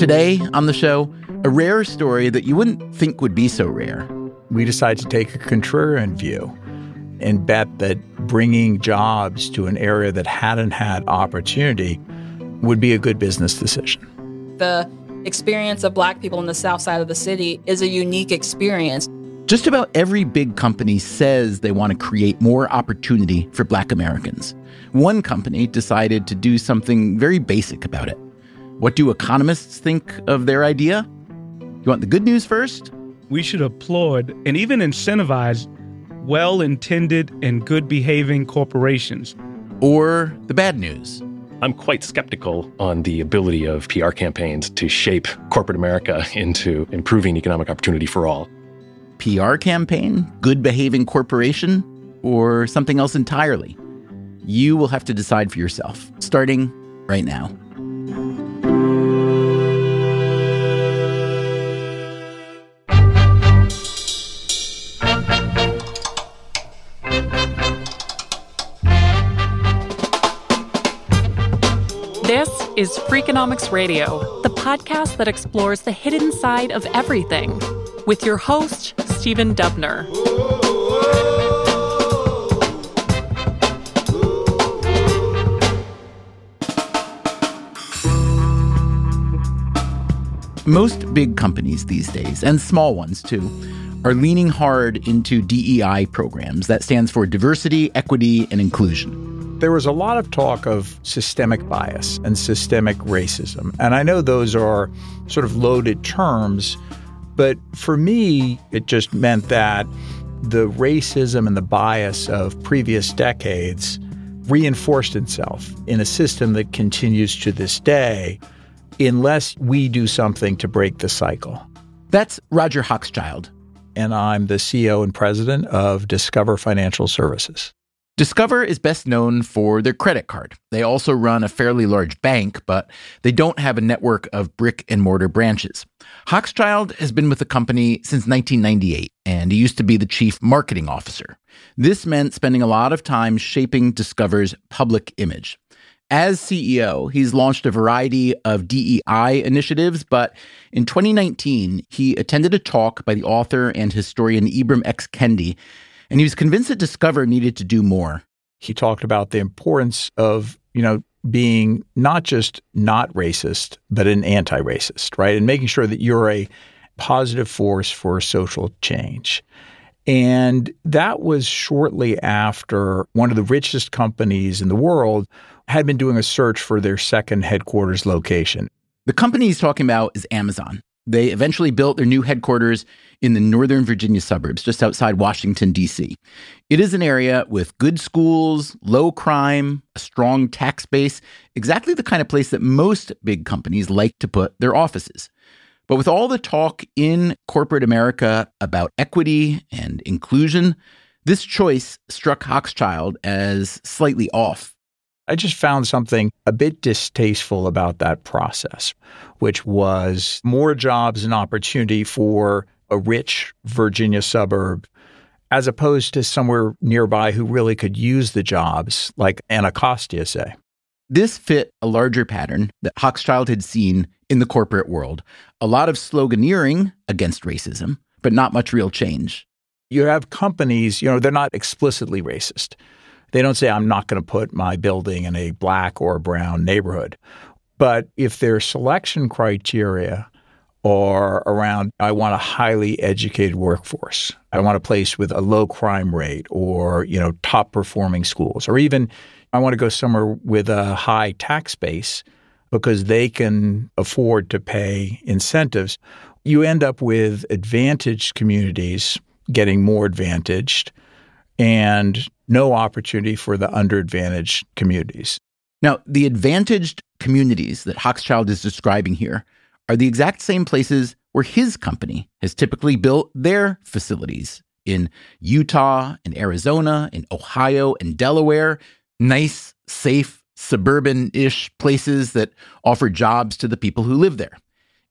Today on the show, a rare story that you wouldn't think would be so rare. We decided to take a contrarian view and bet that bringing jobs to an area that hadn't had opportunity would be a good business decision. The experience of black people in the south side of the city is a unique experience. Just about every big company says they want to create more opportunity for black Americans. One company decided to do something very basic about it. What do economists think of their idea? You want the good news first? We should applaud and even incentivize well intended and good behaving corporations. Or the bad news? I'm quite skeptical on the ability of PR campaigns to shape corporate America into improving economic opportunity for all. PR campaign? Good behaving corporation? Or something else entirely? You will have to decide for yourself, starting right now. Freakonomics Radio, the podcast that explores the hidden side of everything, with your host, Stephen Dubner. Most big companies these days, and small ones too, are leaning hard into DEI programs. That stands for diversity, equity, and inclusion. There was a lot of talk of systemic bias and systemic racism. And I know those are sort of loaded terms, but for me, it just meant that the racism and the bias of previous decades reinforced itself in a system that continues to this day unless we do something to break the cycle. That's Roger Hochschild. And I'm the CEO and president of Discover Financial Services. Discover is best known for their credit card. They also run a fairly large bank, but they don't have a network of brick and mortar branches. Hochschild has been with the company since 1998, and he used to be the chief marketing officer. This meant spending a lot of time shaping Discover's public image. As CEO, he's launched a variety of DEI initiatives, but in 2019, he attended a talk by the author and historian Ibram X. Kendi, and he was convinced that Discover needed to do more. He talked about the importance of, you know, being not just not racist, but an anti racist, right? And making sure that you're a positive force for social change. And that was shortly after one of the richest companies in the world had been doing a search for their second headquarters location. The company he's talking about is Amazon. They eventually built their new headquarters in the Northern Virginia suburbs, just outside Washington, D.C. It is an area with good schools, low crime, a strong tax base, exactly the kind of place that most big companies like to put their offices. But with all the talk in corporate America about equity and inclusion, this choice struck Hochschild as slightly off. I just found something a bit distasteful about that process, which was more jobs and opportunity for a rich Virginia suburb as opposed to somewhere nearby who really could use the jobs, like Anacostia, say. This fit a larger pattern that Hochschild had seen in the corporate world a lot of sloganeering against racism, but not much real change. You have companies, you know, they're not explicitly racist. They don't say, I'm not going to put my building in a black or brown neighborhood. But if their selection criteria are around, I want a highly educated workforce, I want a place with a low crime rate or, you know, top performing schools, or even I want to go somewhere with a high tax base because they can afford to pay incentives. You end up with advantaged communities getting more advantaged and no opportunity for the underadvantaged communities. Now, the advantaged communities that Hochschild is describing here are the exact same places where his company has typically built their facilities in Utah, in Arizona, in Ohio, and Delaware. Nice, safe, suburban ish places that offer jobs to the people who live there.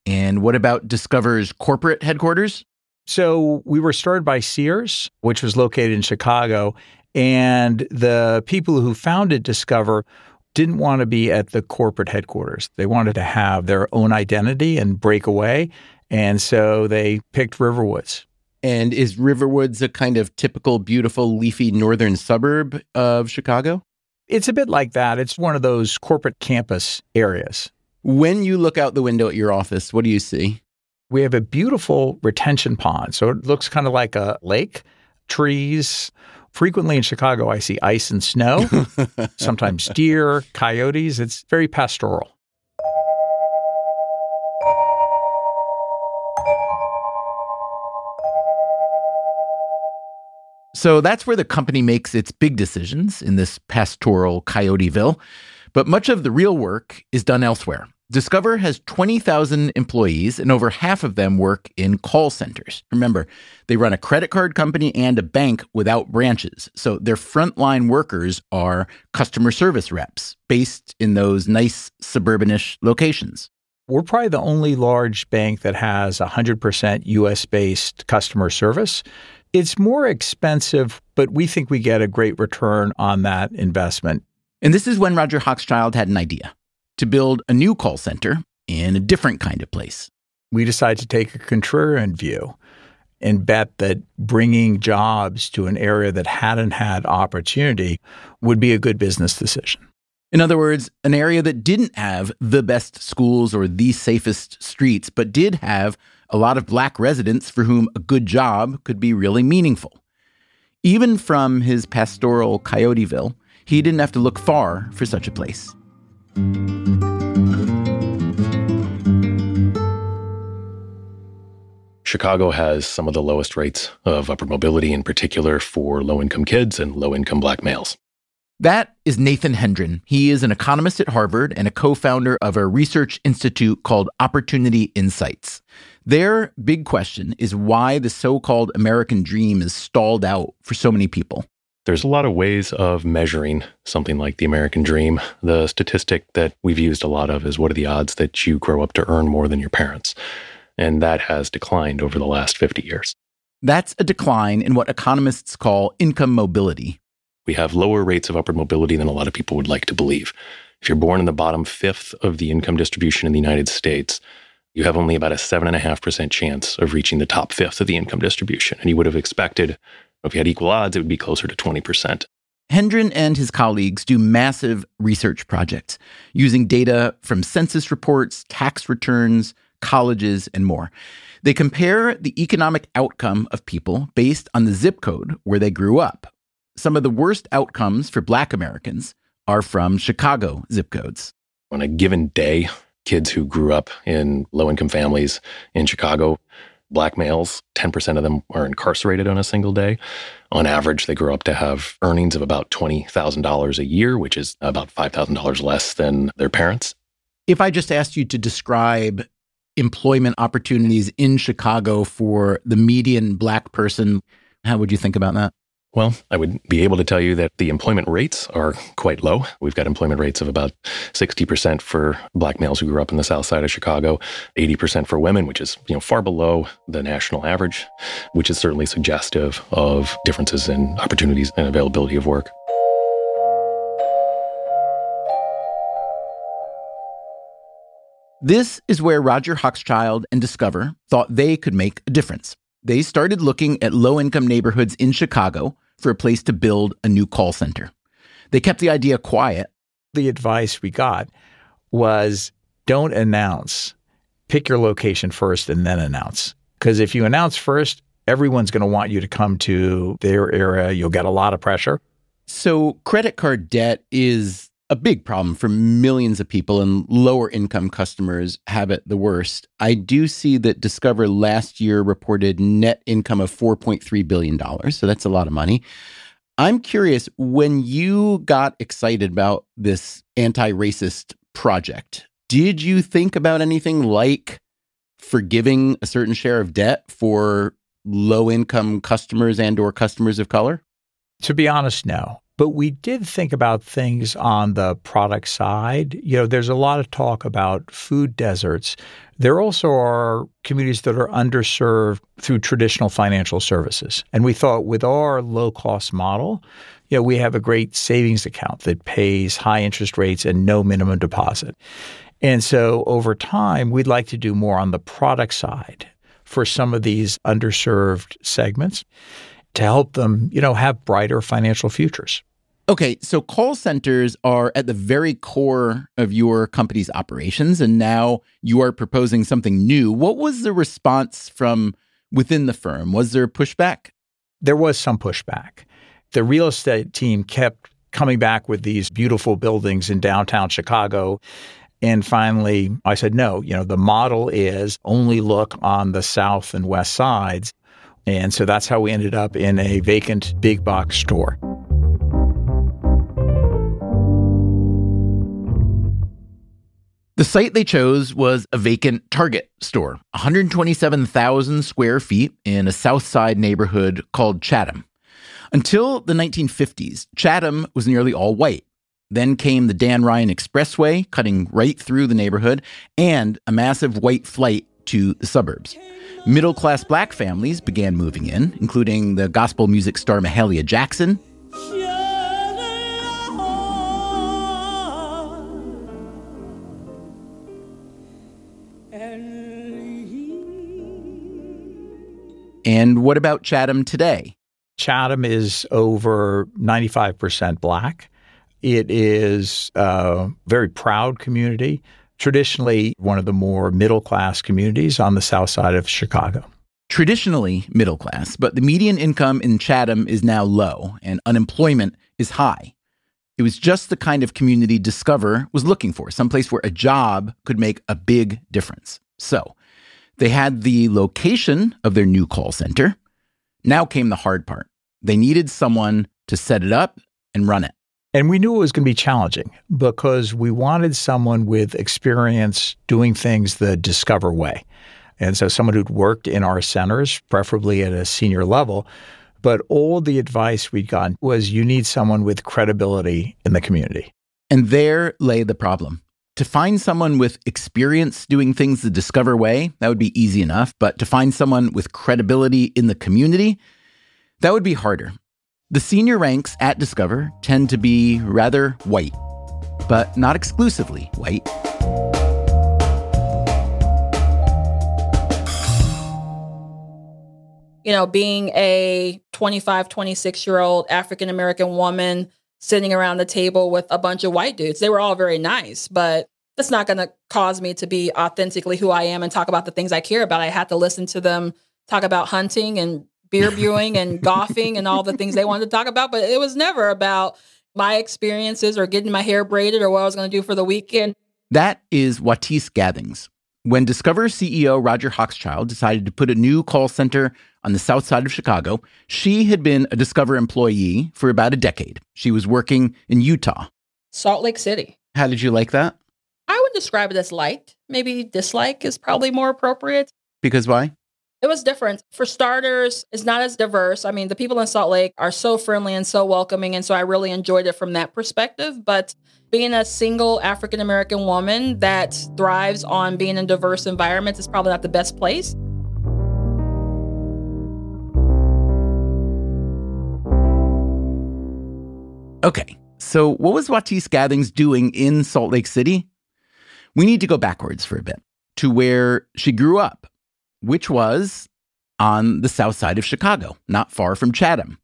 And what about Discover's corporate headquarters? So we were started by Sears, which was located in Chicago. And the people who founded Discover didn't want to be at the corporate headquarters. They wanted to have their own identity and break away. And so they picked Riverwoods. And is Riverwoods a kind of typical, beautiful, leafy northern suburb of Chicago? It's a bit like that. It's one of those corporate campus areas. When you look out the window at your office, what do you see? We have a beautiful retention pond. So it looks kind of like a lake, trees. Frequently in Chicago, I see ice and snow, sometimes deer, coyotes. It's very pastoral. So that's where the company makes its big decisions in this pastoral Coyoteville. But much of the real work is done elsewhere. Discover has 20,000 employees, and over half of them work in call centers. Remember, they run a credit card company and a bank without branches. So their frontline workers are customer service reps based in those nice suburbanish locations. We're probably the only large bank that has 100% US based customer service. It's more expensive, but we think we get a great return on that investment. And this is when Roger Hochschild had an idea to build a new call center in a different kind of place. We decided to take a contrarian view and bet that bringing jobs to an area that hadn't had opportunity would be a good business decision. In other words, an area that didn't have the best schools or the safest streets, but did have a lot of black residents for whom a good job could be really meaningful. Even from his pastoral Coyoteville, he didn't have to look far for such a place. Chicago has some of the lowest rates of upward mobility, in particular for low income kids and low income black males. That is Nathan Hendren. He is an economist at Harvard and a co founder of a research institute called Opportunity Insights. Their big question is why the so called American dream is stalled out for so many people. There's a lot of ways of measuring something like the American dream. The statistic that we've used a lot of is what are the odds that you grow up to earn more than your parents? And that has declined over the last 50 years. That's a decline in what economists call income mobility. We have lower rates of upward mobility than a lot of people would like to believe. If you're born in the bottom fifth of the income distribution in the United States, you have only about a 7.5% chance of reaching the top fifth of the income distribution. And you would have expected if you had equal odds, it would be closer to 20%. Hendren and his colleagues do massive research projects using data from census reports, tax returns, colleges, and more. They compare the economic outcome of people based on the zip code where they grew up. Some of the worst outcomes for Black Americans are from Chicago zip codes. On a given day, kids who grew up in low income families in Chicago black males, 10% of them are incarcerated on a single day. On average, they grow up to have earnings of about $20,000 a year, which is about $5,000 less than their parents. If I just asked you to describe employment opportunities in Chicago for the median black person, how would you think about that? Well, I would be able to tell you that the employment rates are quite low. We've got employment rates of about 60% for black males who grew up in the south side of Chicago, 80% for women, which is, you know, far below the national average, which is certainly suggestive of differences in opportunities and availability of work. This is where Roger Hochschild and Discover thought they could make a difference. They started looking at low income neighborhoods in Chicago for a place to build a new call center. They kept the idea quiet. The advice we got was don't announce. Pick your location first and then announce. Because if you announce first, everyone's going to want you to come to their area. You'll get a lot of pressure. So, credit card debt is a big problem for millions of people, and lower income customers have it the worst. I do see that Discover last year reported net income of $4.3 billion. So, that's a lot of money. I'm curious when you got excited about this anti racist project, did you think about anything like forgiving a certain share of debt for low income customers and or customers of color? To be honest, no. But we did think about things on the product side. You know, there's a lot of talk about food deserts. There also are communities that are underserved through traditional financial services. And we thought with our low cost model, you know, we have a great savings account that pays high interest rates and no minimum deposit. And so over time, we'd like to do more on the product side for some of these underserved segments to help them, you know, have brighter financial futures. Okay, so call centers are at the very core of your company's operations, and now you are proposing something new. What was the response from within the firm? Was there pushback? There was some pushback. The real estate team kept coming back with these beautiful buildings in downtown Chicago. And finally, I said, no, you know, the model is only look on the south and west sides. And so that's how we ended up in a vacant big box store. The site they chose was a vacant Target store, 127,000 square feet in a South Side neighborhood called Chatham. Until the 1950s, Chatham was nearly all white. Then came the Dan Ryan Expressway, cutting right through the neighborhood, and a massive white flight to the suburbs. Middle class black families began moving in, including the gospel music star Mahalia Jackson, And what about Chatham today? Chatham is over 95% black. It is a very proud community, traditionally one of the more middle class communities on the south side of Chicago. Traditionally middle class, but the median income in Chatham is now low and unemployment is high. It was just the kind of community Discover was looking for, someplace where a job could make a big difference. So, they had the location of their new call center. Now came the hard part. They needed someone to set it up and run it. And we knew it was going to be challenging because we wanted someone with experience doing things the Discover way. And so someone who'd worked in our centers, preferably at a senior level. But all the advice we'd gotten was you need someone with credibility in the community. And there lay the problem. To find someone with experience doing things the Discover way, that would be easy enough. But to find someone with credibility in the community, that would be harder. The senior ranks at Discover tend to be rather white, but not exclusively white. You know, being a 25, 26 year old African American woman sitting around the table with a bunch of white dudes. They were all very nice, but that's not going to cause me to be authentically who I am and talk about the things I care about. I had to listen to them talk about hunting and beer brewing and golfing and all the things they wanted to talk about, but it was never about my experiences or getting my hair braided or what I was going to do for the weekend. That is Watis Gathings. When Discover CEO Roger Hochschild decided to put a new call center on the south side of Chicago, she had been a Discover employee for about a decade. She was working in Utah. Salt Lake City. How did you like that? I would describe it as liked. Maybe dislike is probably more appropriate. Because why? It was different. For starters, it's not as diverse. I mean, the people in Salt Lake are so friendly and so welcoming. And so I really enjoyed it from that perspective. But being a single African American woman that thrives on being in diverse environments is probably not the best place. Okay, so what was Watis Gathings doing in Salt Lake City? We need to go backwards for a bit to where she grew up, which was on the south side of Chicago, not far from Chatham.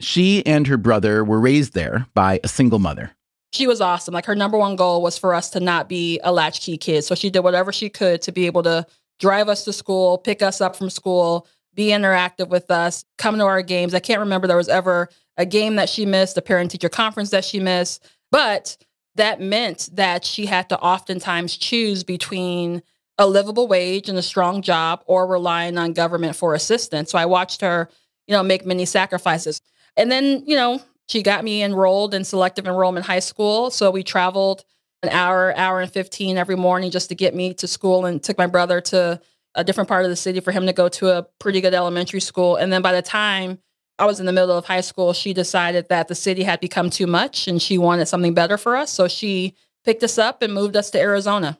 She and her brother were raised there by a single mother. she was awesome. Like her number one goal was for us to not be a latchkey kid. So she did whatever she could to be able to drive us to school, pick us up from school, be interactive with us, come to our games. I can't remember there was ever a game that she missed, a parent teacher conference that she missed, but that meant that she had to oftentimes choose between a livable wage and a strong job or relying on government for assistance. So I watched her, you know, make many sacrifices. And then, you know, she got me enrolled in selective enrollment high school. So we traveled an hour, hour and 15 every morning just to get me to school and took my brother to a different part of the city for him to go to a pretty good elementary school. And then by the time I was in the middle of high school, she decided that the city had become too much and she wanted something better for us. So she picked us up and moved us to Arizona.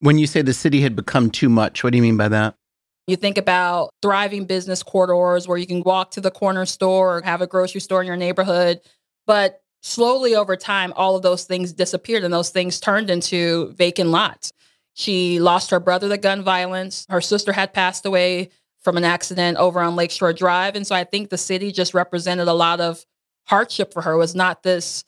When you say the city had become too much, what do you mean by that? You think about thriving business corridors where you can walk to the corner store or have a grocery store in your neighborhood. But slowly over time, all of those things disappeared and those things turned into vacant lots. She lost her brother to gun violence. Her sister had passed away from an accident over on Lakeshore Drive. And so I think the city just represented a lot of hardship for her. It was not this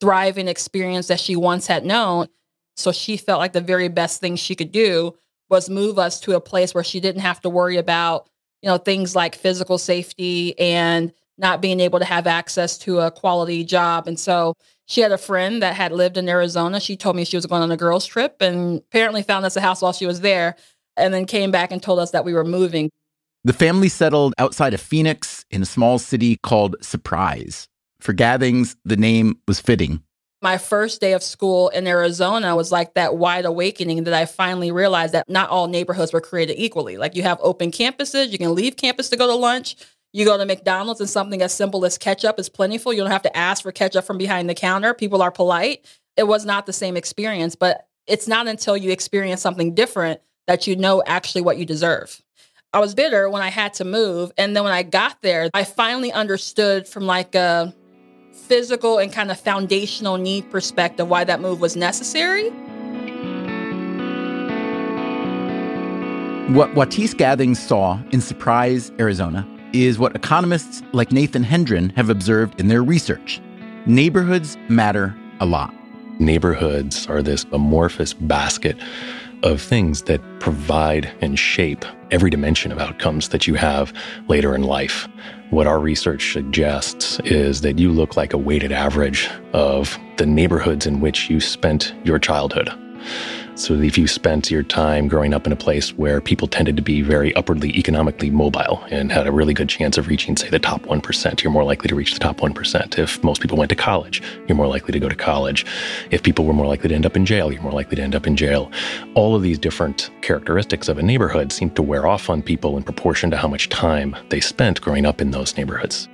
thriving experience that she once had known. So she felt like the very best thing she could do was move us to a place where she didn't have to worry about, you know, things like physical safety and not being able to have access to a quality job. And so she had a friend that had lived in Arizona. She told me she was going on a girls' trip and apparently found us a house while she was there and then came back and told us that we were moving. The family settled outside of Phoenix in a small city called Surprise. For Gathings, the name was fitting my first day of school in Arizona was like that wide awakening that I finally realized that not all neighborhoods were created equally. Like you have open campuses, you can leave campus to go to lunch. You go to McDonald's and something as simple as ketchup is plentiful. You don't have to ask for ketchup from behind the counter. People are polite. It was not the same experience, but it's not until you experience something different that you know actually what you deserve. I was bitter when I had to move. And then when I got there, I finally understood from like a physical and kind of foundational need perspective why that move was necessary. What Watis Gathings saw in Surprise, Arizona, is what economists like Nathan Hendren have observed in their research. Neighborhoods matter a lot. Neighborhoods are this amorphous basket of things that provide and shape every dimension of outcomes that you have later in life. What our research suggests is that you look like a weighted average of the neighborhoods in which you spent your childhood. So if you spent your time growing up in a place where people tended to be very upwardly economically mobile and had a really good chance of reaching, say, the top 1%, you're more likely to reach the top 1%. If most people went to college, you're more likely to go to college. If people were more likely to end up in jail, you're more likely to end up in jail. All of these different characteristics of a neighborhood seem to wear off on people in proportion to how much time they spent growing up in those neighborhoods.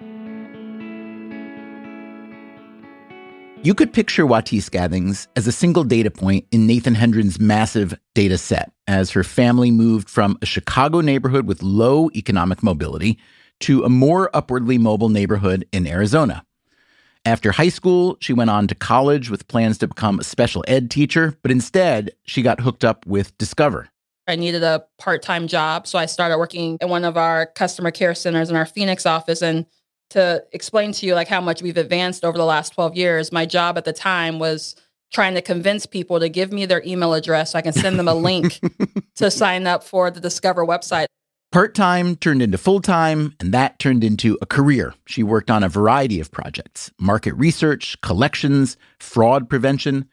You could picture Watis Gathings as a single data point in Nathan Hendren's massive data set as her family moved from a Chicago neighborhood with low economic mobility to a more upwardly mobile neighborhood in Arizona. After high school, she went on to college with plans to become a special ed teacher, but instead, she got hooked up with Discover. I needed a part time job, so I started working in one of our customer care centers in our Phoenix office. And to explain to you like how much we've advanced over the last 12 years my job at the time was trying to convince people to give me their email address so i can send them a link to sign up for the discover website. Part-time turned into full-time and that turned into a career. She worked on a variety of projects market research collections fraud prevention.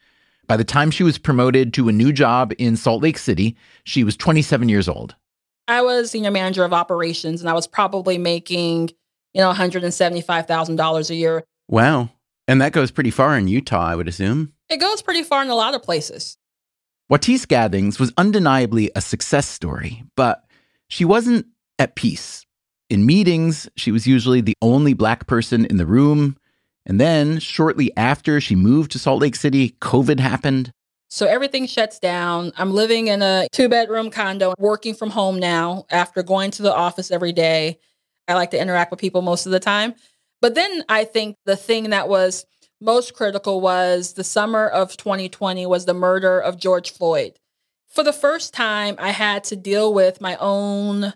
By the time she was promoted to a new job in salt lake city she was 27 years old. I was senior manager of operations and i was probably making you know, $175,000 a year. Wow. And that goes pretty far in Utah, I would assume. It goes pretty far in a lot of places. Watis Gathings was undeniably a success story, but she wasn't at peace. In meetings, she was usually the only black person in the room. And then, shortly after she moved to Salt Lake City, COVID happened. So everything shuts down. I'm living in a two bedroom condo, working from home now after going to the office every day. I like to interact with people most of the time. But then I think the thing that was most critical was the summer of 2020 was the murder of George Floyd. For the first time, I had to deal with my own,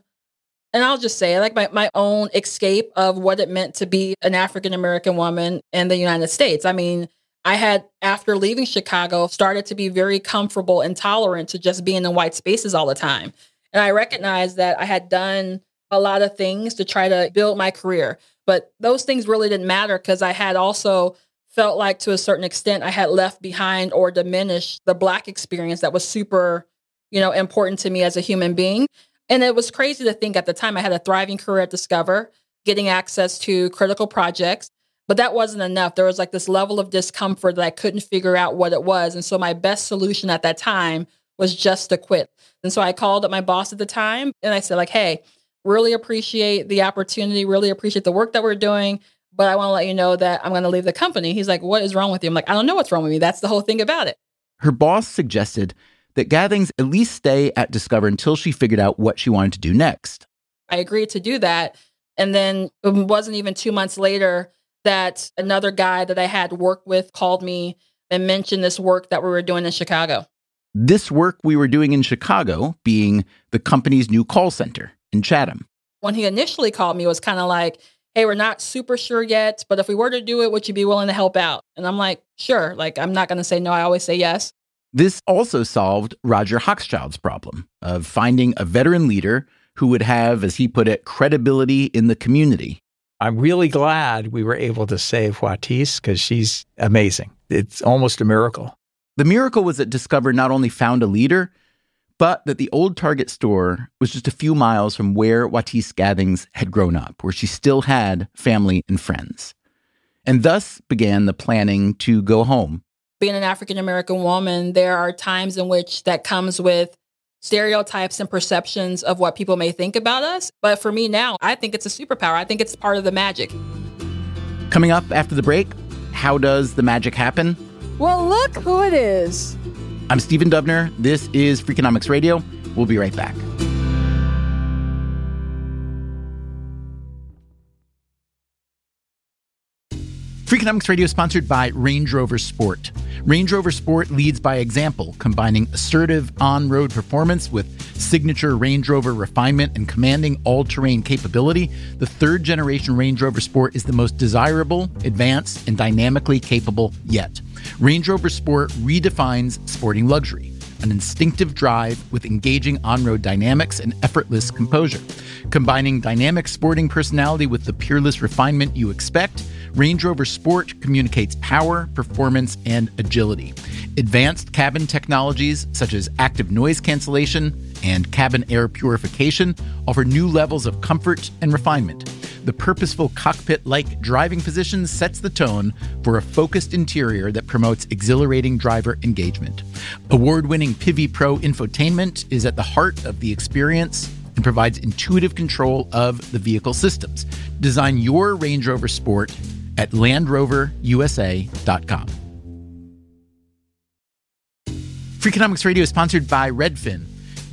and I'll just say, like my, my own escape of what it meant to be an African American woman in the United States. I mean, I had, after leaving Chicago, started to be very comfortable and tolerant to just being in white spaces all the time. And I recognized that I had done a lot of things to try to build my career. But those things really didn't matter because I had also felt like to a certain extent I had left behind or diminished the black experience that was super, you know, important to me as a human being. And it was crazy to think at the time I had a thriving career at Discover, getting access to critical projects, but that wasn't enough. There was like this level of discomfort that I couldn't figure out what it was. And so my best solution at that time was just to quit. And so I called up my boss at the time and I said like, "Hey, really appreciate the opportunity, really appreciate the work that we're doing, but I want to let you know that I'm going to leave the company." He's like, "What is wrong with you?" I'm like, "I don't know what's wrong with me. That's the whole thing about it." Her boss suggested that Gathings at least stay at Discover until she figured out what she wanted to do next. I agreed to do that. And then it wasn't even two months later that another guy that I had worked with called me and mentioned this work that we were doing in Chicago. This work we were doing in Chicago being the company's new call center in Chatham. When he initially called me, it was kind of like, hey, we're not super sure yet, but if we were to do it, would you be willing to help out? And I'm like, sure. Like, I'm not going to say no. I always say yes. This also solved Roger Hochschild's problem of finding a veteran leader who would have, as he put it, credibility in the community. I'm really glad we were able to save Watis because she's amazing. It's almost a miracle. The miracle was that Discover not only found a leader, but that the old Target store was just a few miles from where Watis Gathings had grown up, where she still had family and friends. And thus began the planning to go home being an African American woman, there are times in which that comes with stereotypes and perceptions of what people may think about us. But for me now, I think it's a superpower. I think it's part of the magic. Coming up after the break, how does the magic happen? Well, look who it is. I'm Stephen Dubner. This is Freakonomics Radio. We'll be right back. Freakonomics Radio is sponsored by Range Rover Sport. Range Rover Sport leads by example, combining assertive on road performance with signature Range Rover refinement and commanding all terrain capability. The third generation Range Rover Sport is the most desirable, advanced, and dynamically capable yet. Range Rover Sport redefines sporting luxury an instinctive drive with engaging on road dynamics and effortless composure. Combining dynamic sporting personality with the peerless refinement you expect, Range Rover Sport communicates power, performance, and agility. Advanced cabin technologies such as active noise cancellation and cabin air purification offer new levels of comfort and refinement. The purposeful cockpit like driving position sets the tone for a focused interior that promotes exhilarating driver engagement. Award winning Pivi Pro infotainment is at the heart of the experience and provides intuitive control of the vehicle systems. Design your Range Rover Sport at LandRoverUSA.com. Freakonomics Radio is sponsored by Redfin.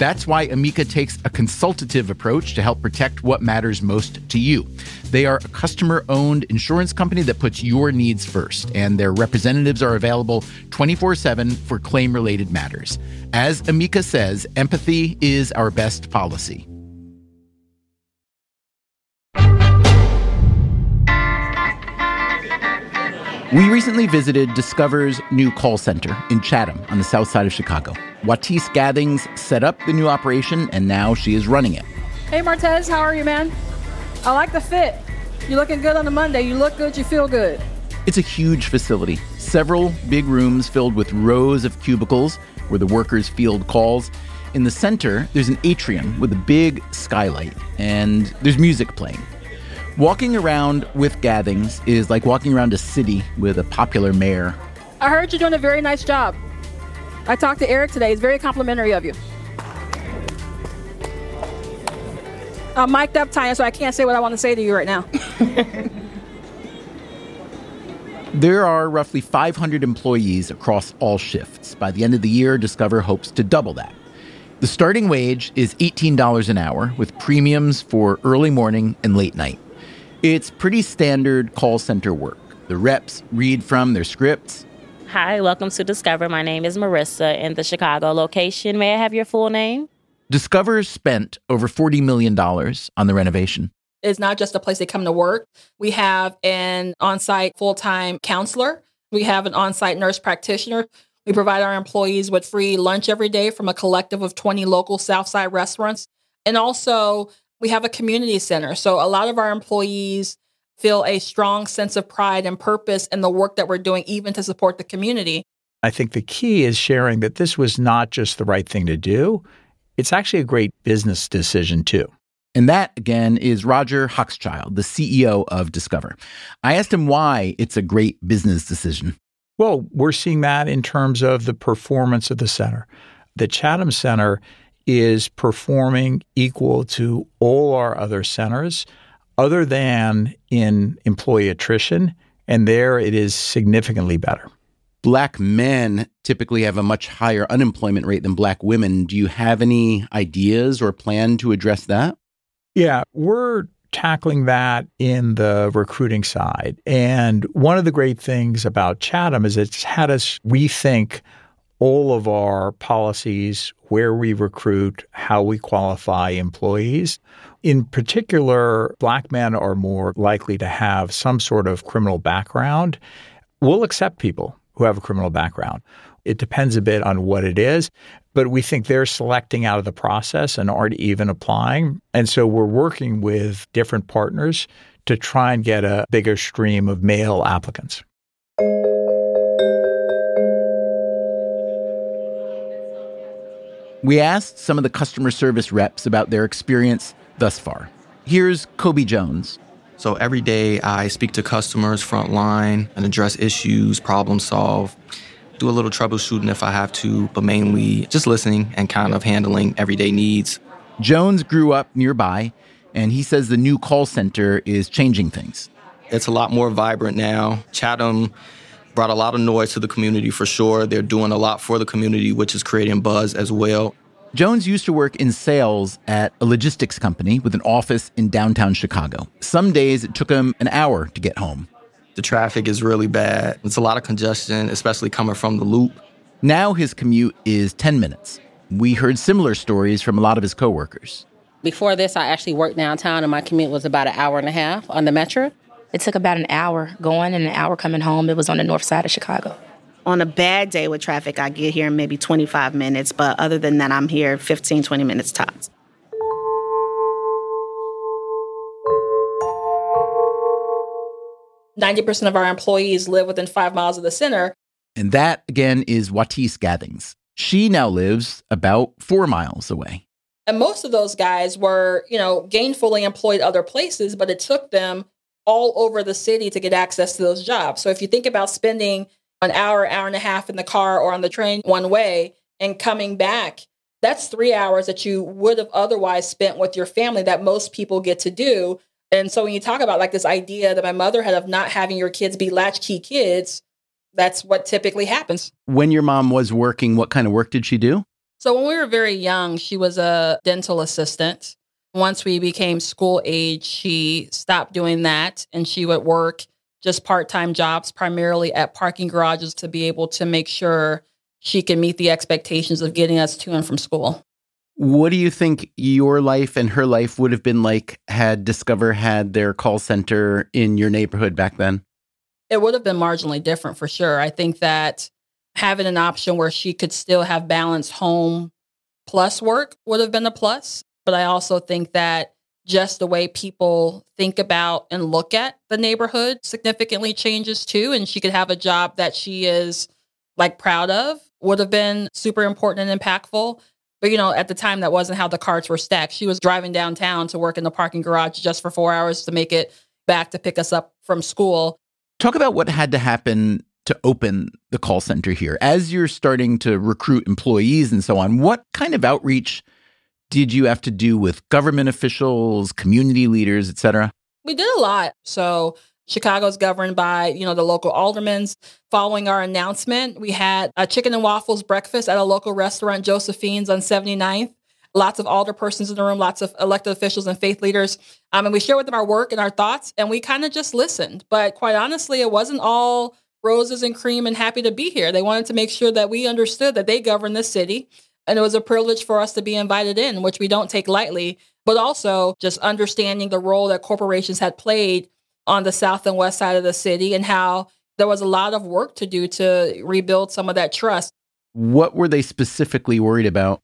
That's why Amica takes a consultative approach to help protect what matters most to you. They are a customer owned insurance company that puts your needs first, and their representatives are available 24 7 for claim related matters. As Amica says, empathy is our best policy. We recently visited Discover's new call center in Chatham on the south side of Chicago. Watis Gathings set up the new operation and now she is running it. Hey, Martez, how are you, man? I like the fit. You're looking good on a Monday. You look good, you feel good. It's a huge facility, several big rooms filled with rows of cubicles where the workers field calls. In the center, there's an atrium with a big skylight, and there's music playing. Walking around with Gathings is like walking around a city with a popular mayor. I heard you're doing a very nice job. I talked to Eric today. He's very complimentary of you. I'm mic'd up, Tanya, so I can't say what I want to say to you right now. There are roughly 500 employees across all shifts. By the end of the year, Discover hopes to double that. The starting wage is $18 an hour with premiums for early morning and late night. It's pretty standard call center work. The reps read from their scripts. Hi, welcome to Discover. My name is Marissa in the Chicago location. May I have your full name? Discover spent over $40 million on the renovation. It's not just a place they come to work. We have an on site full time counselor, we have an on site nurse practitioner. We provide our employees with free lunch every day from a collective of 20 local Southside restaurants. And also, we have a community center. So a lot of our employees feel a strong sense of pride and purpose in the work that we're doing, even to support the community. I think the key is sharing that this was not just the right thing to do, it's actually a great business decision, too. And that, again, is Roger Hochschild, the CEO of Discover. I asked him why it's a great business decision. Well, we're seeing that in terms of the performance of the center. The Chatham Center is performing equal to all our other centers, other than in employee attrition. And there it is significantly better. Black men typically have a much higher unemployment rate than black women. Do you have any ideas or plan to address that? Yeah, we're tackling that in the recruiting side. And one of the great things about Chatham is it's had us rethink all of our policies, where we recruit, how we qualify employees. In particular, black men are more likely to have some sort of criminal background. We'll accept people who have a criminal background. It depends a bit on what it is, but we think they're selecting out of the process and aren't even applying. And so we're working with different partners to try and get a bigger stream of male applicants. We asked some of the customer service reps about their experience thus far. Here's Kobe Jones. So every day I speak to customers frontline and address issues, problem solve, do a little troubleshooting if I have to, but mainly just listening and kind of handling everyday needs. Jones grew up nearby, and he says the new call center is changing things. It's a lot more vibrant now. Chatham brought a lot of noise to the community for sure. They're doing a lot for the community, which is creating buzz as well. Jones used to work in sales at a logistics company with an office in downtown Chicago. Some days it took him an hour to get home. The traffic is really bad. It's a lot of congestion, especially coming from the loop. Now his commute is 10 minutes. We heard similar stories from a lot of his coworkers. Before this, I actually worked downtown and my commute was about an hour and a half on the metro. It took about an hour going and an hour coming home. It was on the north side of Chicago. On a bad day with traffic, I get here in maybe 25 minutes, but other than that, I'm here 15, 20 minutes tops. Ninety percent of our employees live within five miles of the center. And that, again, is Watis Gathings. She now lives about four miles away. And most of those guys were, you know, gainfully employed other places, but it took them all over the city to get access to those jobs. So if you think about spending an hour, hour and a half in the car or on the train one way and coming back, that's three hours that you would have otherwise spent with your family that most people get to do. And so when you talk about like this idea that my mother had of not having your kids be latchkey kids, that's what typically happens. When your mom was working, what kind of work did she do? So when we were very young, she was a dental assistant. Once we became school age, she stopped doing that and she would work just part time jobs, primarily at parking garages, to be able to make sure she can meet the expectations of getting us to and from school. What do you think your life and her life would have been like had Discover had their call center in your neighborhood back then? it would have been marginally different for sure. I think that having an option where she could still have balanced home plus work would have been a plus. But I also think that just the way people think about and look at the neighborhood significantly changes too. And she could have a job that she is like proud of would have been super important and impactful. But you know, at the time that wasn't how the carts were stacked. She was driving downtown to work in the parking garage just for four hours to make it back to pick us up from school. Talk about what had to happen to open the call center here. As you're starting to recruit employees and so on, what kind of outreach did you have to do with government officials, community leaders, et cetera? We did a lot. So Chicago's governed by, you know, the local aldermen. Following our announcement, we had a chicken and waffles breakfast at a local restaurant, Josephine's on 79th. Lots of alderpersons in the room, lots of elected officials and faith leaders. Um, and we shared with them our work and our thoughts, and we kind of just listened. But quite honestly, it wasn't all roses and cream and happy to be here. They wanted to make sure that we understood that they govern the city and it was a privilege for us to be invited in, which we don't take lightly, but also just understanding the role that corporations had played on the south and west side of the city and how there was a lot of work to do to rebuild some of that trust. What were they specifically worried about?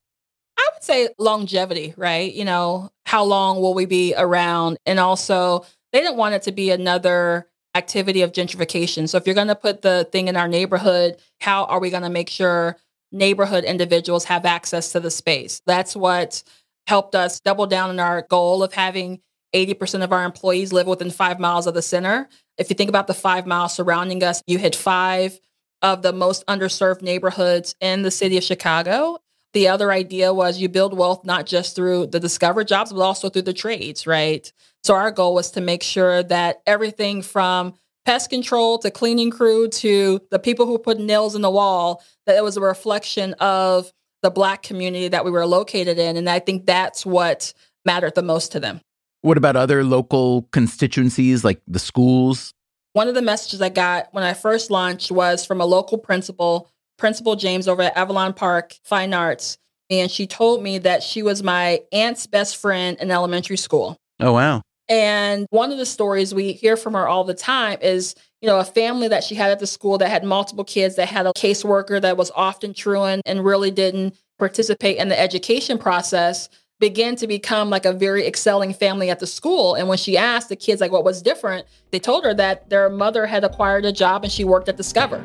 I would say longevity, right? You know, how long will we be around? And also, they didn't want it to be another activity of gentrification. So if you're going to put the thing in our neighborhood, how are we going to make sure neighborhood individuals have access to the space. That's what helped us double down on our goal of having 80% of our employees live within five miles of the center. If you think about the five miles surrounding us, you hit five of the most underserved neighborhoods in the city of Chicago. The other idea was you build wealth not just through the discovered jobs, but also through the trades, right? So our goal was to make sure that everything from pest control to cleaning crew to the people who put nails in the wall, that it was a reflection of the Black community that we were located in. And I think that's what mattered the most to them. What about other local constituencies like the schools? One of the messages I got when I first launched was from a local principal, Principal James over at Avalon Park Fine Arts. And she told me that she was my aunt's best friend in elementary school. Oh, wow. And one of the stories we hear from her all the time is, you know, a family that she had at the school that had multiple kids, that had a caseworker that was often truant and really didn't participate in the education process began to become like a very excelling family at the school. And when she asked the kids like what was different, they told her that their mother had acquired a job and she worked at Discover.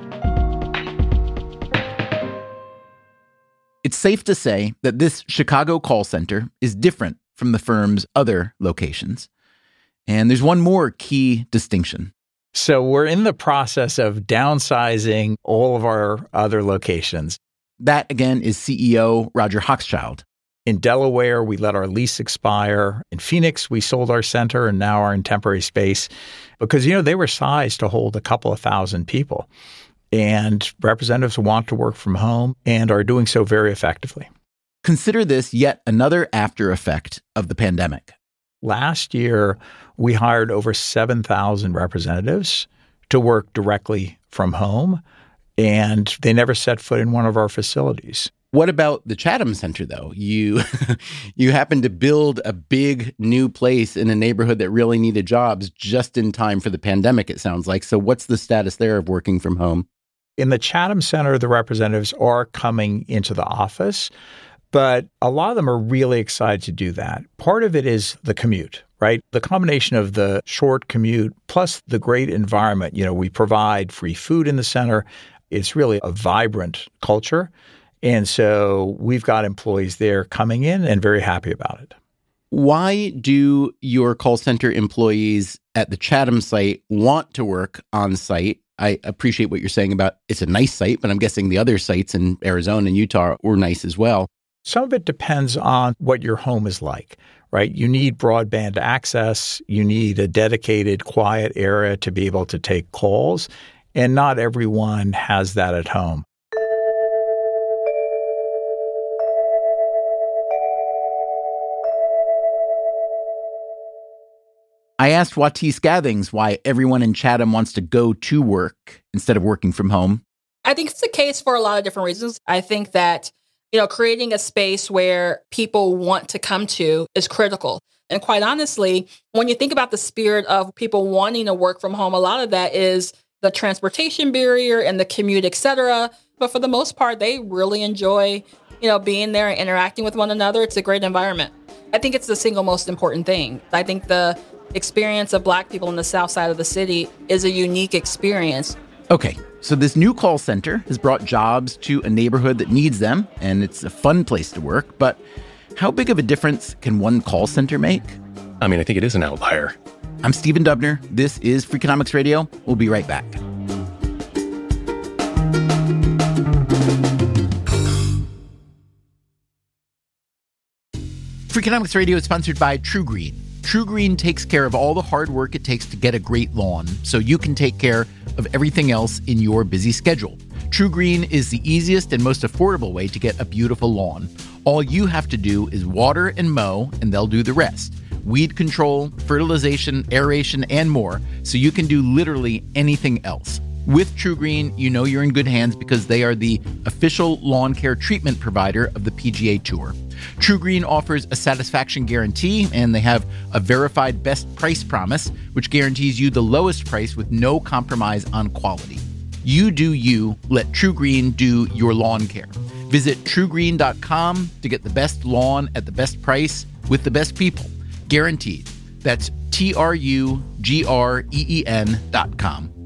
It's safe to say that this Chicago call center is different from the firm's other locations. And there's one more key distinction. So we're in the process of downsizing all of our other locations. That again is CEO Roger Hochschild. In Delaware, we let our lease expire. In Phoenix, we sold our center and now are in temporary space because, you know, they were sized to hold a couple of thousand people. And representatives want to work from home and are doing so very effectively. Consider this yet another after effect of the pandemic. Last year, we hired over 7,000 representatives to work directly from home, and they never set foot in one of our facilities. What about the Chatham Center though? You you happened to build a big new place in a neighborhood that really needed jobs just in time for the pandemic it sounds like. So what's the status there of working from home? In the Chatham Center, the representatives are coming into the office, but a lot of them are really excited to do that. Part of it is the commute, right? The combination of the short commute plus the great environment. You know, we provide free food in the center. It's really a vibrant culture. And so we've got employees there coming in and very happy about it. Why do your call center employees at the Chatham site want to work on site? I appreciate what you're saying about it's a nice site, but I'm guessing the other sites in Arizona and Utah were nice as well. Some of it depends on what your home is like, right? You need broadband access, you need a dedicated, quiet area to be able to take calls, and not everyone has that at home. I asked Watis Gathings why everyone in Chatham wants to go to work instead of working from home. I think it's the case for a lot of different reasons. I think that you know, creating a space where people want to come to is critical. And quite honestly, when you think about the spirit of people wanting to work from home, a lot of that is the transportation barrier and the commute, etc. But for the most part, they really enjoy, you know, being there and interacting with one another. It's a great environment. I think it's the single most important thing. I think the experience of black people in the south side of the city is a unique experience. Okay, so this new call center has brought jobs to a neighborhood that needs them, and it's a fun place to work. But how big of a difference can one call center make? I mean, I think it is an outlier. I'm Stephen Dubner. This is Freakonomics Radio. We'll be right back. Freakonomics Radio is sponsored by TruGreen. TruGreen takes care of all the hard work it takes to get a great lawn so you can take care of everything else in your busy schedule. TruGreen is the easiest and most affordable way to get a beautiful lawn. All you have to do is water and mow, and they'll do the rest. Weed control, fertilization, aeration, and more, so you can do literally anything else. With TruGreen, you know you're in good hands because they are the official lawn care treatment provider of the PGA Tour. TruGreen offers a satisfaction guarantee, and they have a verified best price promise, which guarantees you the lowest price with no compromise on quality. You do you, let TruGreen do your lawn care. Visit trugreen.com to get the best lawn at the best price with the best people. Guaranteed. That's T R U G R E E N.com.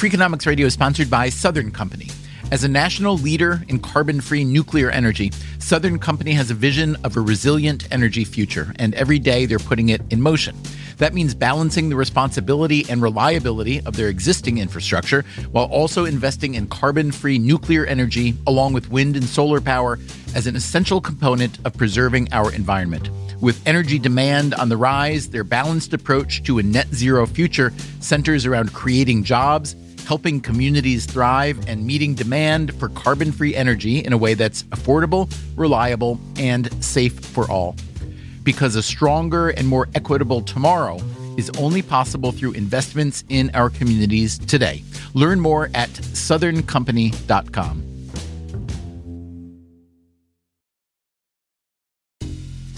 Freakonomics Radio is sponsored by Southern Company. As a national leader in carbon free nuclear energy, Southern Company has a vision of a resilient energy future, and every day they're putting it in motion. That means balancing the responsibility and reliability of their existing infrastructure while also investing in carbon free nuclear energy, along with wind and solar power, as an essential component of preserving our environment. With energy demand on the rise, their balanced approach to a net zero future centers around creating jobs helping communities thrive and meeting demand for carbon free energy in a way that's affordable, reliable, and safe for all. Because a stronger and more equitable tomorrow is only possible through investments in our communities today. Learn more at southerncompany.com.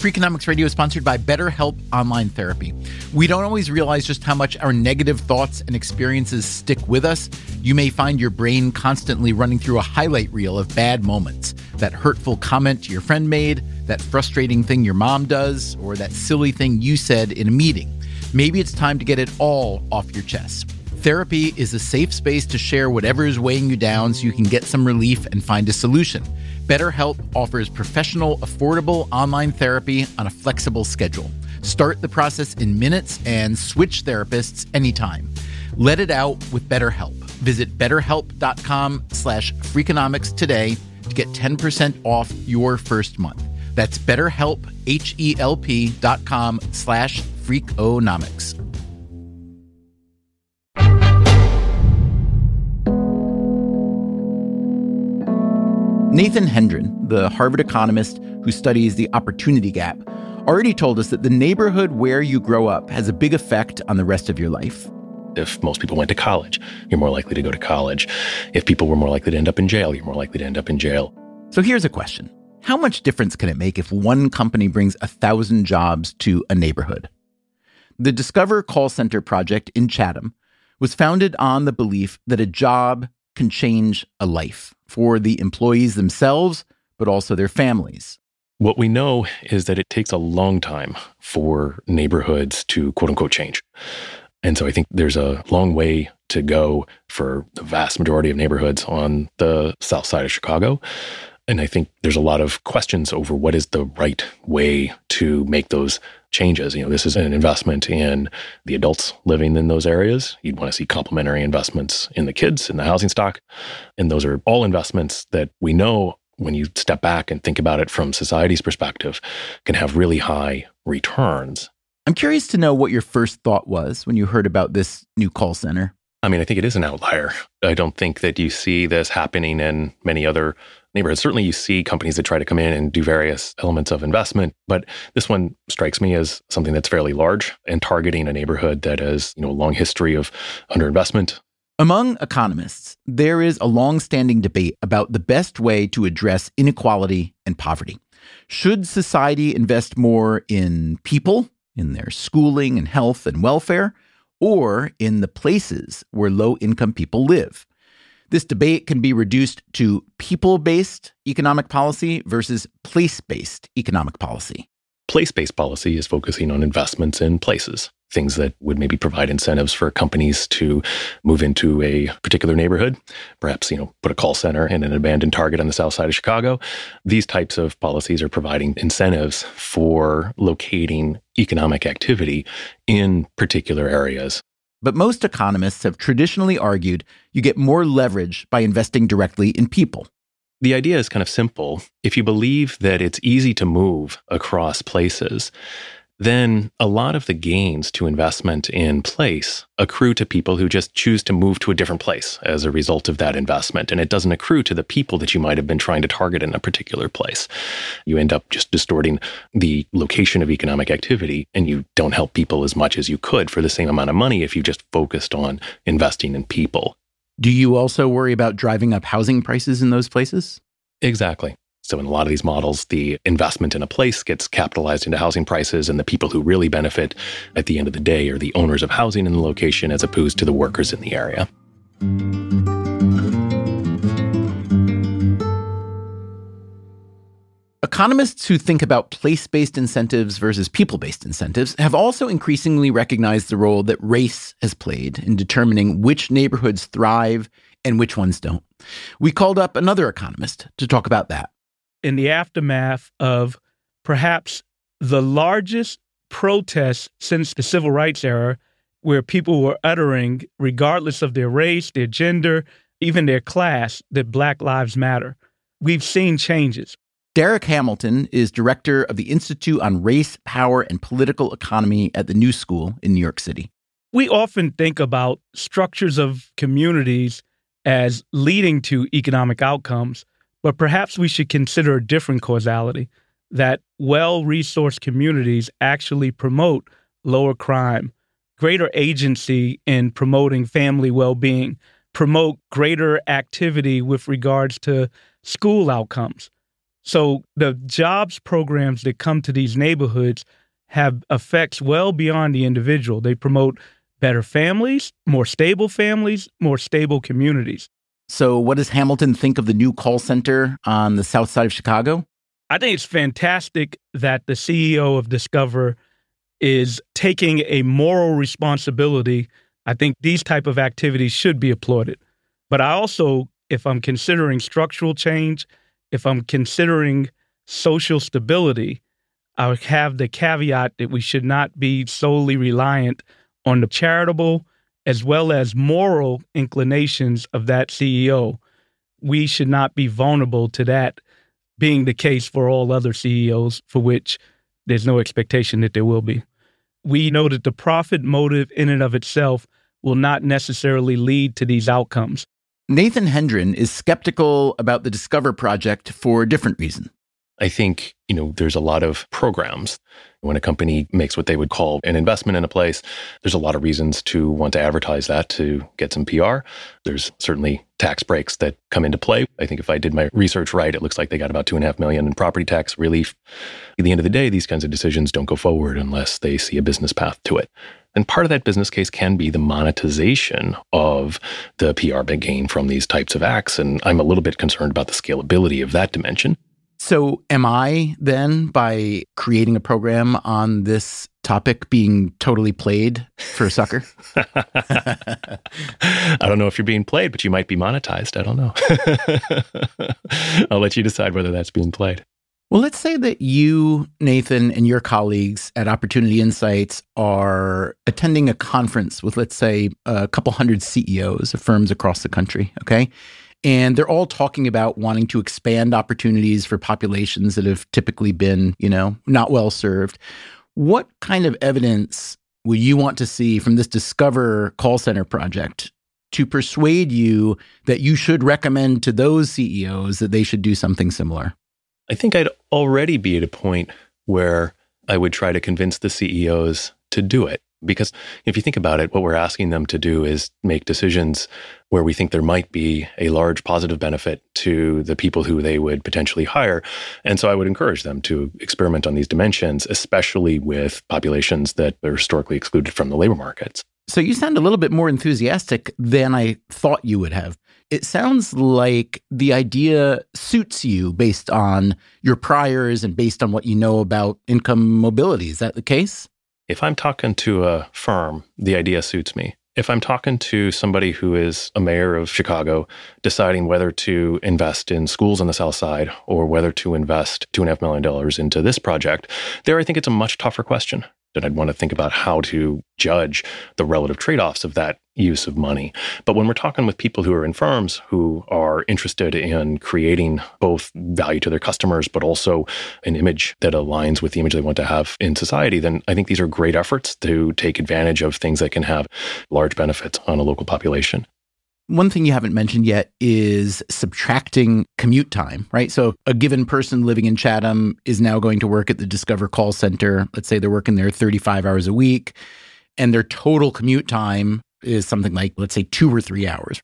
Freakonomics Radio is sponsored by BetterHelp Online Therapy. We don't always realize just how much our negative thoughts and experiences stick with us. You may find your brain constantly running through a highlight reel of bad moments that hurtful comment your friend made, that frustrating thing your mom does, or that silly thing you said in a meeting. Maybe it's time to get it all off your chest. Therapy is a safe space to share whatever is weighing you down so you can get some relief and find a solution. BetterHelp offers professional, affordable online therapy on a flexible schedule. Start the process in minutes and switch therapists anytime. Let it out with BetterHelp. Visit betterhelp.com slash freakonomics today to get 10% off your first month. That's betterhelp, H-E-L-P dot com slash freakonomics. Nathan Hendren, the Harvard economist who studies the opportunity gap, already told us that the neighborhood where you grow up has a big effect on the rest of your life. If most people went to college, you're more likely to go to college. If people were more likely to end up in jail, you're more likely to end up in jail. So here's a question How much difference can it make if one company brings a thousand jobs to a neighborhood? The Discover Call Center project in Chatham was founded on the belief that a job can change a life for the employees themselves, but also their families. What we know is that it takes a long time for neighborhoods to quote unquote change. And so I think there's a long way to go for the vast majority of neighborhoods on the south side of Chicago. And I think there's a lot of questions over what is the right way to make those changes. You know, this is an investment in the adults living in those areas. You'd want to see complementary investments in the kids, in the housing stock. And those are all investments that we know when you step back and think about it from society's perspective can have really high returns. I'm curious to know what your first thought was when you heard about this new call center. I mean, I think it is an outlier. I don't think that you see this happening in many other neighborhoods. Certainly, you see companies that try to come in and do various elements of investment, but this one strikes me as something that's fairly large and targeting a neighborhood that has you know a long history of underinvestment. Among economists, there is a long-standing debate about the best way to address inequality and poverty. Should society invest more in people, in their schooling and health and welfare, or in the places where low income people live. This debate can be reduced to people based economic policy versus place based economic policy. Place based policy is focusing on investments in places, things that would maybe provide incentives for companies to move into a particular neighborhood, perhaps, you know, put a call center in an abandoned target on the south side of Chicago. These types of policies are providing incentives for locating economic activity in particular areas. But most economists have traditionally argued you get more leverage by investing directly in people. The idea is kind of simple. If you believe that it's easy to move across places, then a lot of the gains to investment in place accrue to people who just choose to move to a different place as a result of that investment. And it doesn't accrue to the people that you might have been trying to target in a particular place. You end up just distorting the location of economic activity, and you don't help people as much as you could for the same amount of money if you just focused on investing in people. Do you also worry about driving up housing prices in those places? Exactly. So, in a lot of these models, the investment in a place gets capitalized into housing prices, and the people who really benefit at the end of the day are the owners of housing in the location as opposed to the workers in the area. Economists who think about place based incentives versus people based incentives have also increasingly recognized the role that race has played in determining which neighborhoods thrive and which ones don't. We called up another economist to talk about that in the aftermath of perhaps the largest protest since the civil rights era, where people were uttering, regardless of their race, their gender, even their class, that Black Lives Matter. We've seen changes. Darrick Hamilton is director of the Institute on Race, Power, and Political Economy at the New School in New York City. We often think about structures of communities as leading to economic outcomes, but perhaps we should consider a different causality that well resourced communities actually promote lower crime, greater agency in promoting family well being, promote greater activity with regards to school outcomes. So the jobs programs that come to these neighborhoods have effects well beyond the individual. They promote better families, more stable families, more stable communities. So, what does Hamilton think of the new call center on the south side of Chicago? I think it's fantastic that the CEO of Discover is taking a moral responsibility. I think these type of activities should be applauded. But I also, if I'm considering structural change, if I'm considering social stability, I have the caveat that we should not be solely reliant on the charitable as well as moral inclinations of that CEO, we should not be vulnerable to that being the case for all other CEOs for which there's no expectation that there will be. We know that the profit motive in and of itself will not necessarily lead to these outcomes. Nathan Hendren is skeptical about the Discover project for a different reason. I think, you know, there's a lot of programs when a company makes what they would call an investment in a place, there's a lot of reasons to want to advertise that to get some PR. There's certainly tax breaks that come into play. I think if I did my research right, it looks like they got about two and a half million in property tax relief. At the end of the day, these kinds of decisions don't go forward unless they see a business path to it. And part of that business case can be the monetization of the PR gain from these types of acts. And I'm a little bit concerned about the scalability of that dimension. So, am I then, by creating a program on this topic, being totally played for a sucker? I don't know if you're being played, but you might be monetized. I don't know. I'll let you decide whether that's being played. Well, let's say that you, Nathan, and your colleagues at Opportunity Insights are attending a conference with, let's say, a couple hundred CEOs of firms across the country. Okay. And they're all talking about wanting to expand opportunities for populations that have typically been, you know, not well served. What kind of evidence would you want to see from this Discover call center project to persuade you that you should recommend to those CEOs that they should do something similar? I think I'd already be at a point where I would try to convince the CEOs to do it. Because if you think about it, what we're asking them to do is make decisions where we think there might be a large positive benefit to the people who they would potentially hire. And so I would encourage them to experiment on these dimensions, especially with populations that are historically excluded from the labor markets. So you sound a little bit more enthusiastic than I thought you would have. It sounds like the idea suits you based on your priors and based on what you know about income mobility. Is that the case? If I'm talking to a firm, the idea suits me. If I'm talking to somebody who is a mayor of Chicago deciding whether to invest in schools on the South Side or whether to invest $2.5 million into this project, there I think it's a much tougher question and I'd want to think about how to judge the relative trade offs of that use of money. But when we're talking with people who are in firms who are interested in creating both value to their customers, but also an image that aligns with the image they want to have in society, then I think these are great efforts to take advantage of things that can have large benefits on a local population. One thing you haven't mentioned yet is subtracting commute time, right? So a given person living in Chatham is now going to work at the Discover call center. Let's say they're working there 35 hours a week, and their total commute time is something like, let's say, two or three hours.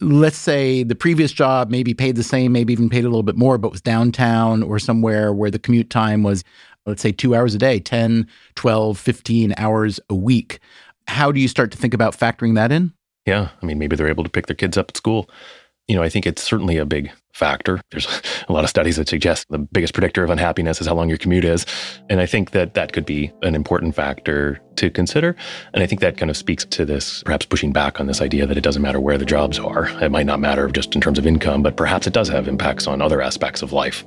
Let's say the previous job maybe paid the same, maybe even paid a little bit more, but was downtown or somewhere where the commute time was, let's say, two hours a day, 10, 12, 15 hours a week. How do you start to think about factoring that in? Yeah. I mean, maybe they're able to pick their kids up at school. You know, I think it's certainly a big factor. There's a lot of studies that suggest the biggest predictor of unhappiness is how long your commute is. And I think that that could be an important factor to consider. And I think that kind of speaks to this, perhaps pushing back on this idea that it doesn't matter where the jobs are. It might not matter just in terms of income, but perhaps it does have impacts on other aspects of life.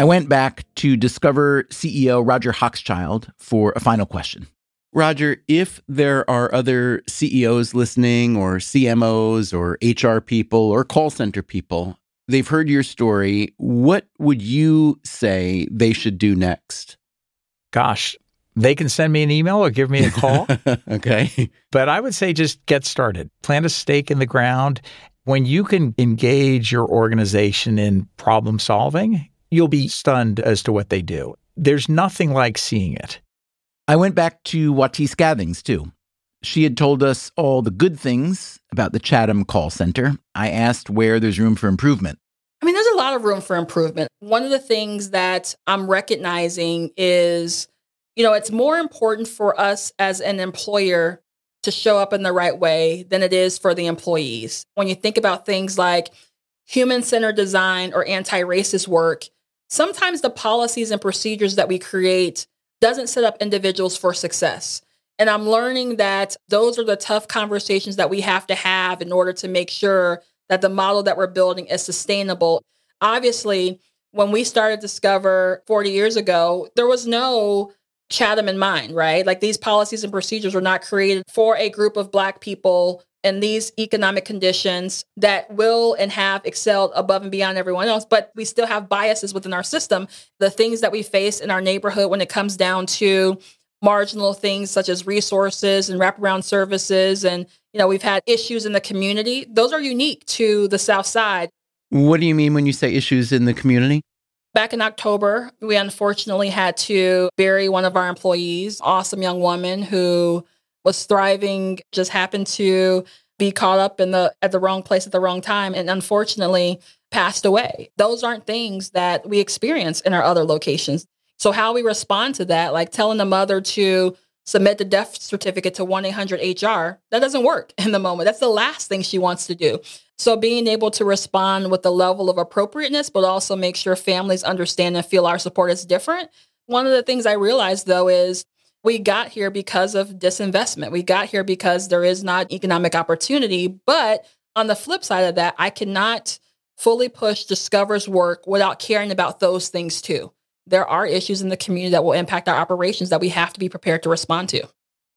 I went back to Discover CEO Roger Hochschild for a final question. Roger, if there are other CEOs listening, or CMOs, or HR people, or call center people, they've heard your story. What would you say they should do next? Gosh, they can send me an email or give me a call. okay. But I would say just get started, plant a stake in the ground. When you can engage your organization in problem solving, you'll be stunned as to what they do. There's nothing like seeing it. I went back to Watis Gathings too. She had told us all the good things about the Chatham call center. I asked where there's room for improvement. I mean, there's a lot of room for improvement. One of the things that I'm recognizing is, you know, it's more important for us as an employer to show up in the right way than it is for the employees. When you think about things like human centered design or anti racist work, sometimes the policies and procedures that we create doesn't set up individuals for success. And I'm learning that those are the tough conversations that we have to have in order to make sure that the model that we're building is sustainable. Obviously, when we started Discover 40 years ago, there was no Chatham in mind, right? Like these policies and procedures were not created for a group of Black people in these economic conditions that will and have excelled above and beyond everyone else, but we still have biases within our system. The things that we face in our neighborhood when it comes down to marginal things such as resources and wraparound services, and you know we've had issues in the community. Those are unique to the South Side. What do you mean when you say issues in the community? Back in October, we unfortunately had to bury one of our employees, awesome young woman who was thriving, just happened to be caught up in the at the wrong place at the wrong time and unfortunately passed away. Those aren't things that we experience in our other locations. So how we respond to that, like telling the mother to submit the death certificate to 1-800-HR, that doesn't work in the moment. That's the last thing she wants to do. So being able to respond with the level of appropriateness, but also make sure families understand and feel our support is different. One of the things I realized though is we got here because of disinvestment. We got here because there is not economic opportunity. But on the flip side of that, I cannot fully push Discover's work without caring about those things too. There are issues in the community that will impact our operations that we have to be prepared to respond to.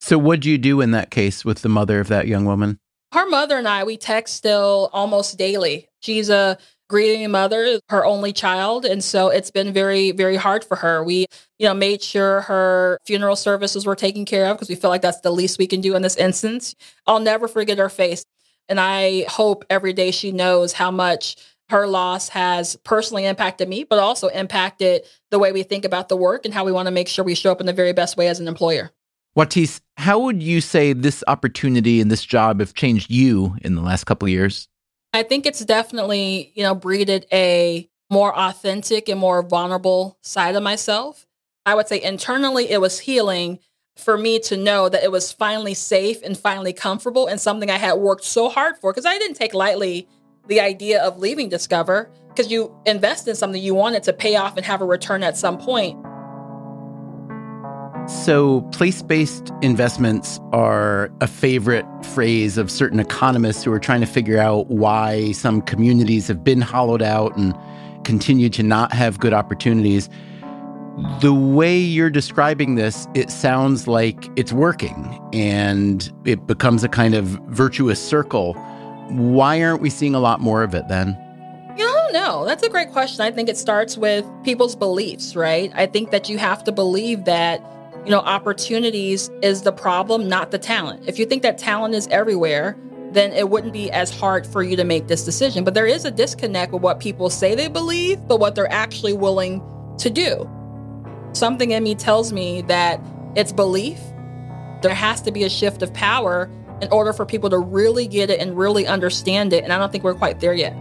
So, what do you do in that case with the mother of that young woman? Her mother and I, we text still almost daily. She's a grieving mother, her only child. And so it's been very, very hard for her. We, you know, made sure her funeral services were taken care of because we feel like that's the least we can do in this instance. I'll never forget her face. And I hope every day she knows how much her loss has personally impacted me, but also impacted the way we think about the work and how we want to make sure we show up in the very best way as an employer. Watis, how would you say this opportunity and this job have changed you in the last couple of years? I think it's definitely, you know, breeded a more authentic and more vulnerable side of myself. I would say internally it was healing for me to know that it was finally safe and finally comfortable and something I had worked so hard for because I didn't take lightly the idea of leaving Discover because you invest in something you want it to pay off and have a return at some point. So, place based investments are a favorite phrase of certain economists who are trying to figure out why some communities have been hollowed out and continue to not have good opportunities. The way you're describing this, it sounds like it's working and it becomes a kind of virtuous circle. Why aren't we seeing a lot more of it then? Know. That's a great question. I think it starts with people's beliefs, right? I think that you have to believe that you know, opportunities is the problem, not the talent. If you think that talent is everywhere, then it wouldn't be as hard for you to make this decision. But there is a disconnect with what people say they believe, but what they're actually willing to do. Something in me tells me that it's belief. There has to be a shift of power in order for people to really get it and really understand it. And I don't think we're quite there yet.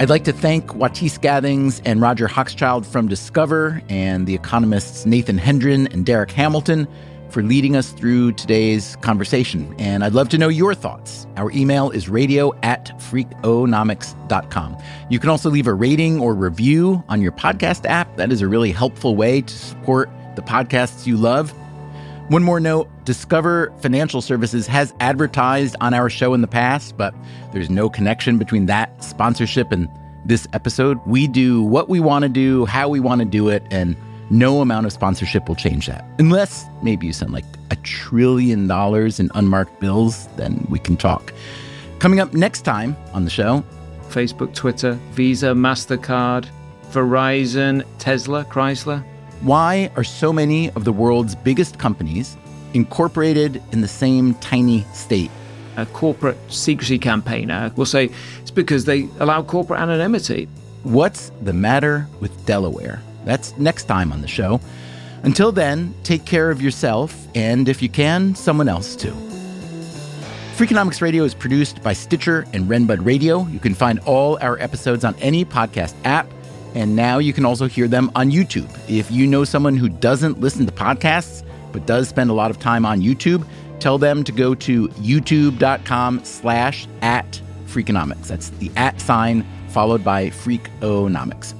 I'd like to thank Watis Gathings and Roger Hochschild from Discover and the economists Nathan Hendren and Darrick Hamilton for leading us through today's conversation. And I'd love to know your thoughts. Our email is radio at freakonomics.com. You can also leave a rating or review on your podcast app. That is a really helpful way to support the podcasts you love. One more note Discover Financial Services has advertised on our show in the past, but there's no connection between that sponsorship and this episode. We do what we want to do, how we want to do it, and no amount of sponsorship will change that. Unless maybe you send like a trillion dollars in unmarked bills, then we can talk. Coming up next time on the show Facebook, Twitter, Visa, MasterCard, Verizon, Tesla, Chrysler. Why are so many of the world's biggest companies incorporated in the same tiny state? A corporate secrecy campaigner will say it's because they allow corporate anonymity. What's the matter with Delaware? That's next time on the show. Until then, take care of yourself, and if you can, someone else too. Freakonomics Radio is produced by Stitcher and Renbud Radio. You can find all our episodes on any podcast app and now you can also hear them on YouTube. If you know someone who doesn't listen to podcasts, but does spend a lot of time on YouTube, tell them to go to youtube.com slash at Freakonomics. That's the at sign followed by Freakonomics.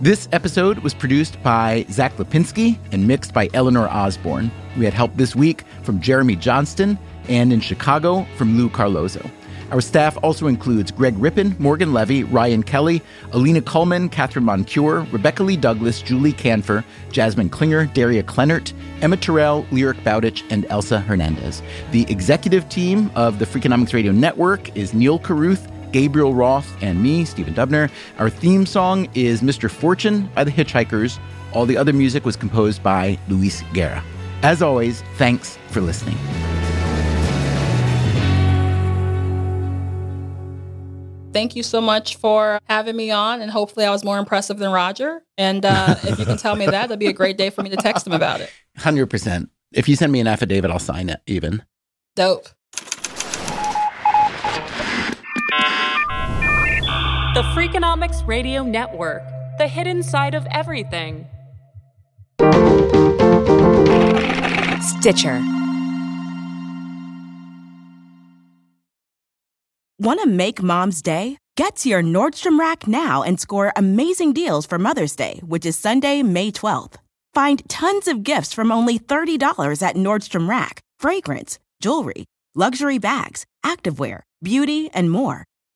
This episode was produced by Zach Lipinski and mixed by Eleanor Osborne. We had help this week from Jeremy Johnston and in Chicago from Lou Carlozo. Our staff also includes Greg Rippin, Morgan Levey, Ryan Kelley, Alina Kullman, Catherine Moncure, Rebecca Lee Douglas, Julie Kanfer, Jasmine Klinger, Daria Kleinert, Emma Terrell, Lyric Bowditch, and Elsa Hernandez. The executive team of the Freakonomics Radio Network is Neil Carruth, Gabriel Roth, and me, Stephen Dubner. Our theme song is Mr. Fortune by the Hitchhikers. All the other music was composed by Luis Guerra. As always, thanks for listening. Thank you so much for having me on, and hopefully, I was more impressive than Roger. And uh, if you can tell me that, that'd be a great day for me to text him about it. Hundred percent. If you send me an affidavit, I'll sign it. Even dope. The Freakonomics Radio Network, the hidden side of everything. Stitcher. Want to make mom's day? Get to your Nordstrom Rack now and score amazing deals for Mother's Day, which is Sunday, May 12th. Find tons of gifts from only $30 at Nordstrom Rack fragrance, jewelry, luxury bags, activewear, beauty, and more.